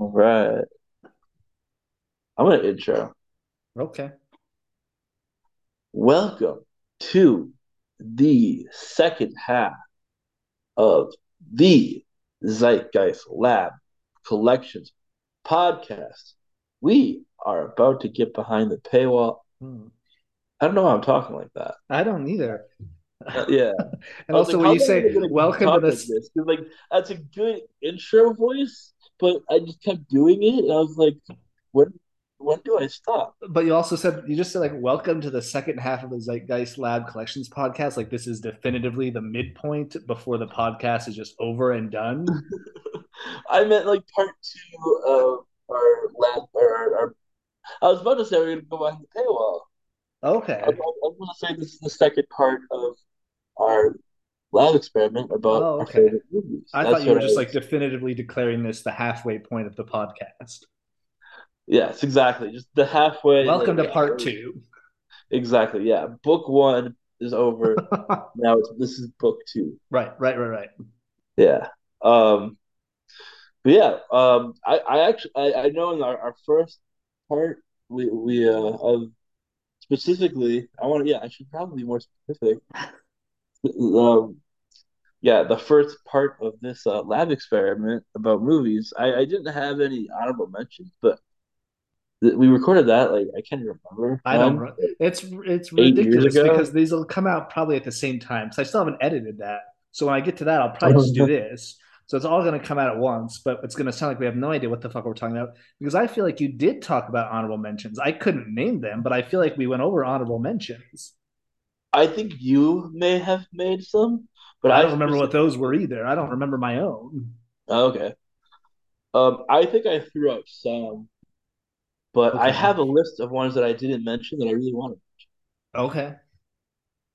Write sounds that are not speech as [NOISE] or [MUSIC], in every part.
All right. I'm gonna intro. Okay. Welcome to the second half of the Zeitgeist Lab Collections podcast. We are about to get behind the paywall. Hmm. I don't know why I'm talking like that. I don't either. Uh, yeah. [LAUGHS] And also, like, when you say welcome to this, this? like that's a good intro voice, but I just kept doing it, and I was like, when when do I stop? but you also said you just said like welcome to the second half of the Zeitgeist Lab Collections podcast. Like this is definitively the midpoint before the podcast is just over and done. [LAUGHS] I meant like part two of our lab or our, I was about to say we are gonna go behind the paywall. Okay. I, I, I gonna say this is the second part of our lab experiment about Oh, our okay. favorite movies. I That's thought you were I just like definitively declaring this the halfway point of the podcast. Yes, exactly. Just the halfway. Welcome like, to yeah, part two. Exactly. Yeah. Book one is over. [LAUGHS] now it's this is book two. right, right, right. Right. Yeah. Um but yeah, um I, I actually I, I know in our, our first part we we uh of specifically I want to yeah, I should probably be more specific. Um yeah, the first part of this uh, lab experiment about movies, I, I didn't have any honorable mentions, but th- we recorded that like I can't remember. I don't. re- It's it's ridiculous because these will come out probably at the same time. So I still haven't edited that. So when I get to that, I'll probably just do [LAUGHS] this. So it's all going to come out at once, but it's going to sound like we have no idea what the fuck we're talking about because I feel like you did talk about honorable mentions. I couldn't name them, but I feel like we went over honorable mentions. I think you may have made some, but But I I don't remember what those were either. I don't remember my own. Oh, Okay. Um, I think I threw out some, but I have a list of ones that I didn't mention that I really wanted. Okay.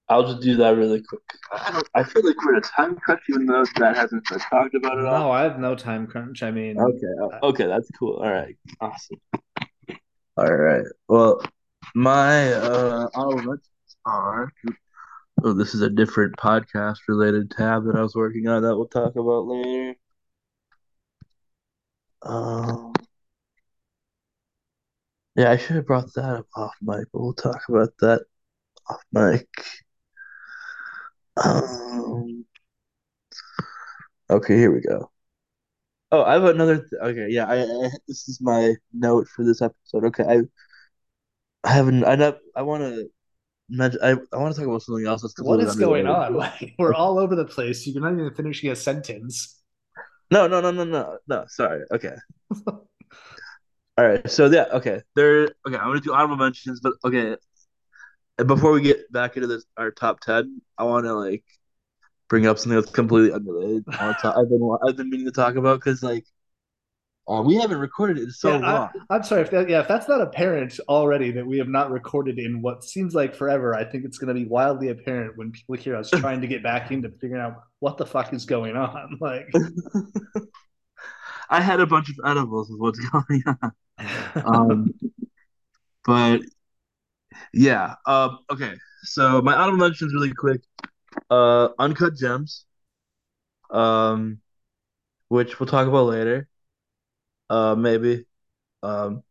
I'll just do that really quick. I don't. I feel like we're in a time crunch, even though that hasn't been talked about at all. No, I have no time crunch. I mean, Okay. uh, Okay, that's cool. All right. Awesome. All right. Well, my uh, honorable are. Oh, this is a different podcast related tab that I was working on that we'll talk about later. Um. Yeah, I should have brought that up off mic, but we'll talk about that off mic. Um, okay, here we go. Oh, I have another. Th okay, yeah, I, I this is my note for this episode. Okay, I I haven't. I not. I want to I I want to talk about something else. That's what going on? [LAUGHS] Like, we're all over the place. You're not even finishing a sentence. No, no, no, no, no, no. Sorry. Okay. [LAUGHS] All right. So yeah. Okay. There. Okay. I'm gonna do honorable mentions, but okay. Before we get back into this, our top ten, I want to like bring up something that's completely unrelated. I want to talk, I've been I've been meaning to talk about because like uh, we haven't recorded it in so Yeah, long. I, am sorry if that, yeah, if that's not apparent already that we have not recorded in what seems like forever, I think it's going to be wildly apparent when people hear us [LAUGHS] trying to get back into figuring out what the fuck is going on. [LAUGHS] Like, I had a bunch of edibles is what's [LAUGHS] going on. Um, but yeah. Um, okay. So my honorable mentions really quick. Uh, Uncut Gems. Um, which we'll talk about later. Uh, maybe. Um,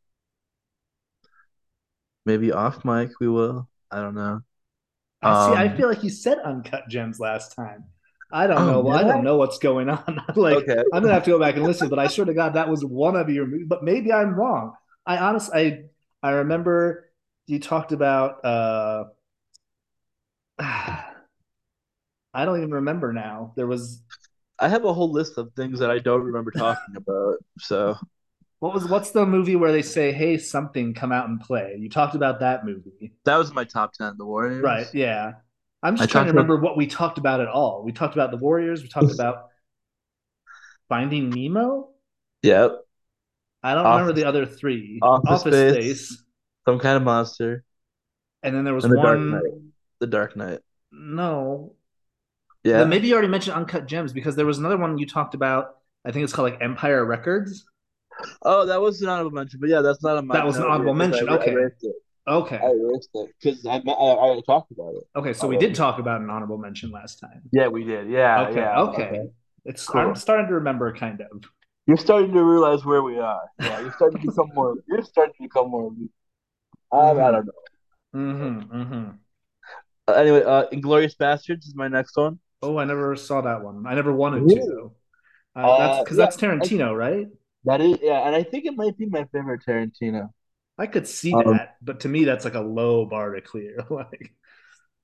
maybe off mic we will. I don't know. I see. I Um, feel like you said uncut gems last time. I don't Oh, know. I I? don't know what's going on. [LAUGHS] like, Okay. I'm gonna have to go back and listen. But I swear to God, that was one of your. But maybe I'm wrong. I honestly, I I remember you talked about. uh [SIGHS] I don't even remember now. There was I have a whole list of things that I don't remember talking about. So what was what's the movie where they say, "Hey, something, come out and play." You talked about that movie, that was my top ten. The Warriors. right? Yeah. I'm I just trying to talked about- remember what we talked about at all. We talked about the Warriors. We talked [LAUGHS] about Finding Nemo. Yep. I don't Office- remember the other three. Office Space. Some kind of monster. and then there was And the Dark one. Knight. The Dark Knight. No, Yeah. Then maybe you already mentioned Uncut Gems because there was another one you talked about. I think it's called like Empire Records. Oh, that was an honorable mention, but yeah, that's not a. That was an honorable mention, I, okay. I. Okay, I erased it because I, I I talked about it. okay. So we did talk about an honorable mention last time. Yeah, we did. Yeah. Okay, yeah. okay. It's Cool. I'm starting to remember kind of. You're starting to realize where we are. Yeah, you're starting to become more. [LAUGHS] You're starting to become more. I, I Mm-hmm. don't Mm-hmm. Mm-hmm. know. Uh, anyway, uh, Inglourious Basterds is my next one. Oh, I never saw that one. I never wanted to Really? though. Uh, that's Uh, because yeah, that's I, Tarantino, right? that is. Yeah, and I think it might be my favorite Tarantino. I could see Um, that, but to me, that's like a low bar to clear. [LAUGHS] like,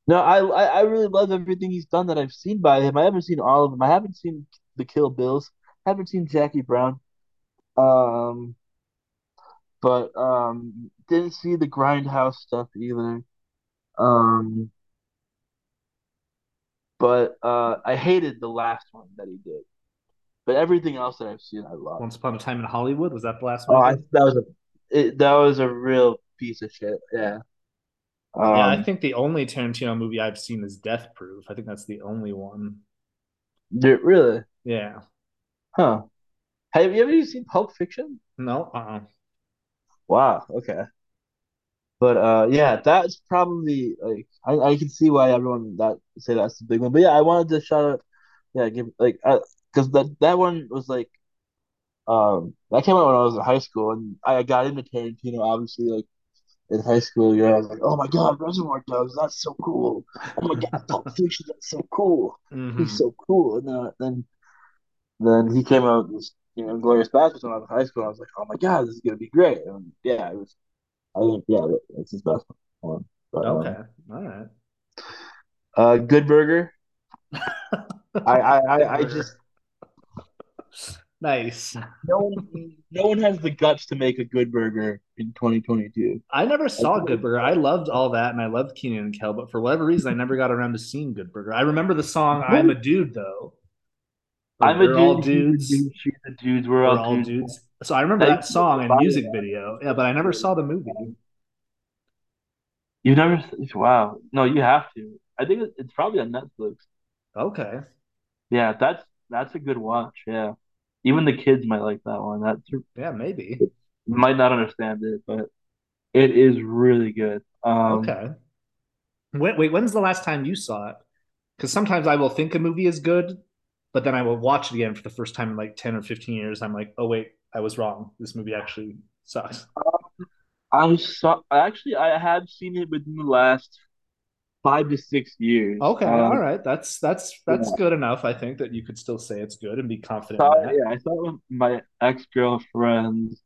no, I, I I really love everything he's done that I've seen by him. I haven't seen all of them. I haven't seen the Kill Bills. I haven't seen Jackie Brown. Um, but um, didn't see the Grindhouse stuff either. Um, but uh, I hated the last one that he did. But everything else that I've seen, I love. Once Upon a Time in Hollywood was that the last one? he I that was a it, that was a real piece of shit. Yeah. Yeah, I Um, think the only Tarantino movie I've seen is Death Proof. I think that's the only one. really? Yeah. Huh. Have you ever seen Pulp Fiction? No. Uh-uh. Wow. Okay. But uh, yeah, that's probably like I, I can see why everyone that say that's the big one. But yeah, I wanted to shout out, yeah, give like because that that one was like um that came out when I was in high school and I got into Tarantino obviously like in high school. Yeah, I was like, oh my God, Reservoir Dogs, that's so cool. Oh my God, Pulp Fiction, that's so cool. He's hmm so cool. And then then then he came out with this you know Glorious Bastards when I was in high school. And I was like, oh my God, this is gonna be great. And yeah, it was. I think yeah, it's his best one. But Okay. um, All right. uh, Good Burger. [LAUGHS] I I I, I just Nice. no one no one has the guts to make a good burger in 2022. I never I saw Good Burger. I loved all that and I loved Kenan and Kel, but for whatever reason, I never got around to seeing Good Burger. I remember the song I'm a Dude, though. Like, I'm a we're all dude. Dudes. dude. She's a dude. We're We're all all dudes. dudes. So I remember That that used to be song and music ad. video. Yeah, but I never saw the movie. You've never? Wow. No, you have to. I think it's probably on Netflix. Okay. Yeah, that's that's a good watch. Yeah, even the kids might like that one. That's Yeah, maybe. might not understand it, but it is really good. Um, Okay. Wait, wait, when's the last time you saw it? Because sometimes I will think a movie is good, but then I will watch it again for the first time in like 10 or 15 years. I'm like, oh, wait, I was wrong. This movie actually sucks. I saw actually I have seen it within the last five to six years. Okay, Um, all right. That's that's that's yeah, good enough. I think that you could still say it's good and be confident saw yeah, I saw it with my ex-girlfriend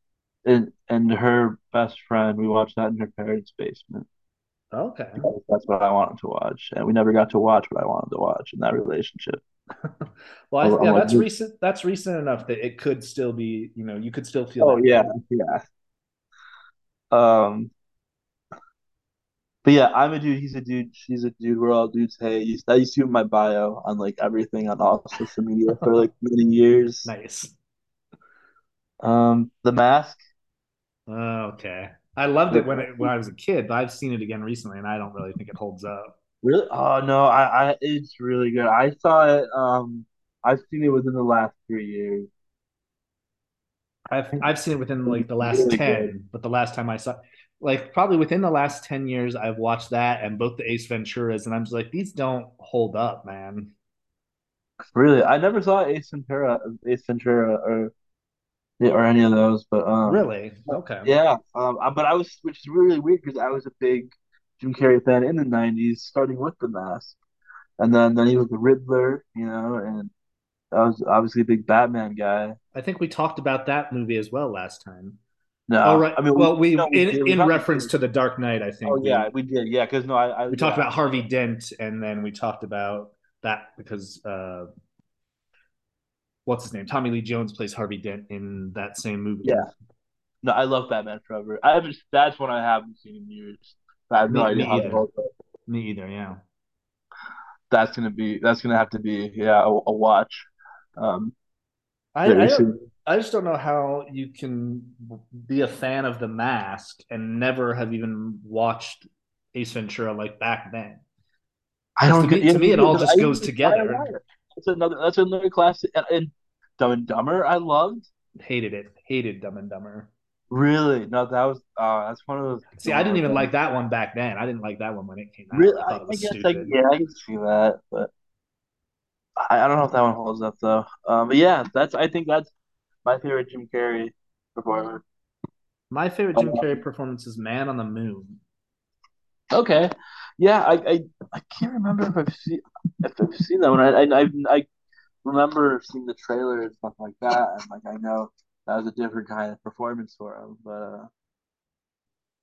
and and her best friend. We watched that in her parents' basement. Okay. That's what I wanted to watch, and we never got to watch what I wanted to watch in that relationship. [LAUGHS] Well, I'm, yeah, that's recent. That's recent enough that it could still be, you know, you could still feel oh yeah, way. yeah. Um, but yeah, I'm a dude. He's a dude. She's a dude. We're all dudes. Hey, you- that used to be my bio on like everything on all social media for like [LAUGHS] many years. Nice. Um, The Mask. Okay. I loved it when it when I was a kid, but I've seen it again recently, and I don't really think it holds up. Really? Oh no, I, I it's really good. I saw it. Um, I've seen it within the last three years. I've I've seen it within like the last really good. ten, but the last time I saw, like probably within the last ten years, I've watched that and both the Ace Venturas, and I'm just like, these don't hold up, man. Really, I never saw Ace Ventura, Ace Ventura, or or any of those. But um, Really? Okay. yeah. Um, I- but I was, which is really weird because I was a big Jim Carrey fan in the '90s, starting with The Mask, and then then he was the Riddler, you know, and I was obviously a big Batman guy. I think we talked about that movie as well last time. No, right. I mean, Well, we no, we in. We in reference to the Dark Knight, I think. Oh think yeah, we we did. Yeah, because no, I, I we talked about Harvey Dent, and then we talked about that because uh, what's his name? Tommy Lee Jones plays Harvey Dent in that same movie. yeah. No, I love Batman Forever. I haven't. That's one I haven't seen in years. I have no Me, idea me how either. Me either. Yeah. That's gonna be. That's gonna have to be. Yeah, a, a watch. Um, I, I I just don't know how you can be a fan of The Mask and never have even watched Ace Ventura like back then. I don't to get. me, to me, it all just I goes used to try a together. That's another. That's another classic. And, and Dumb and Dumber, I loved. Hated it. Hated Dumb and Dumber. Really? No, that was. Uh, that's one of those. See, I didn't even those. like that one back then. I didn't like that one when it came out. Really, I I, thought I was guess I. stupid. Yeah, I can see that, but I, I don't know if that one holds up though. Um, but yeah, that's. I think that's my favorite Jim Carrey performance. My favorite Jim Carrey performance is Man on the Moon. Okay, yeah, I, I, I can't remember if I've seen if I've seen that one. I, I I remember seeing the trailer and stuff like that, and like I know that was a different kind of performance for him. But uh,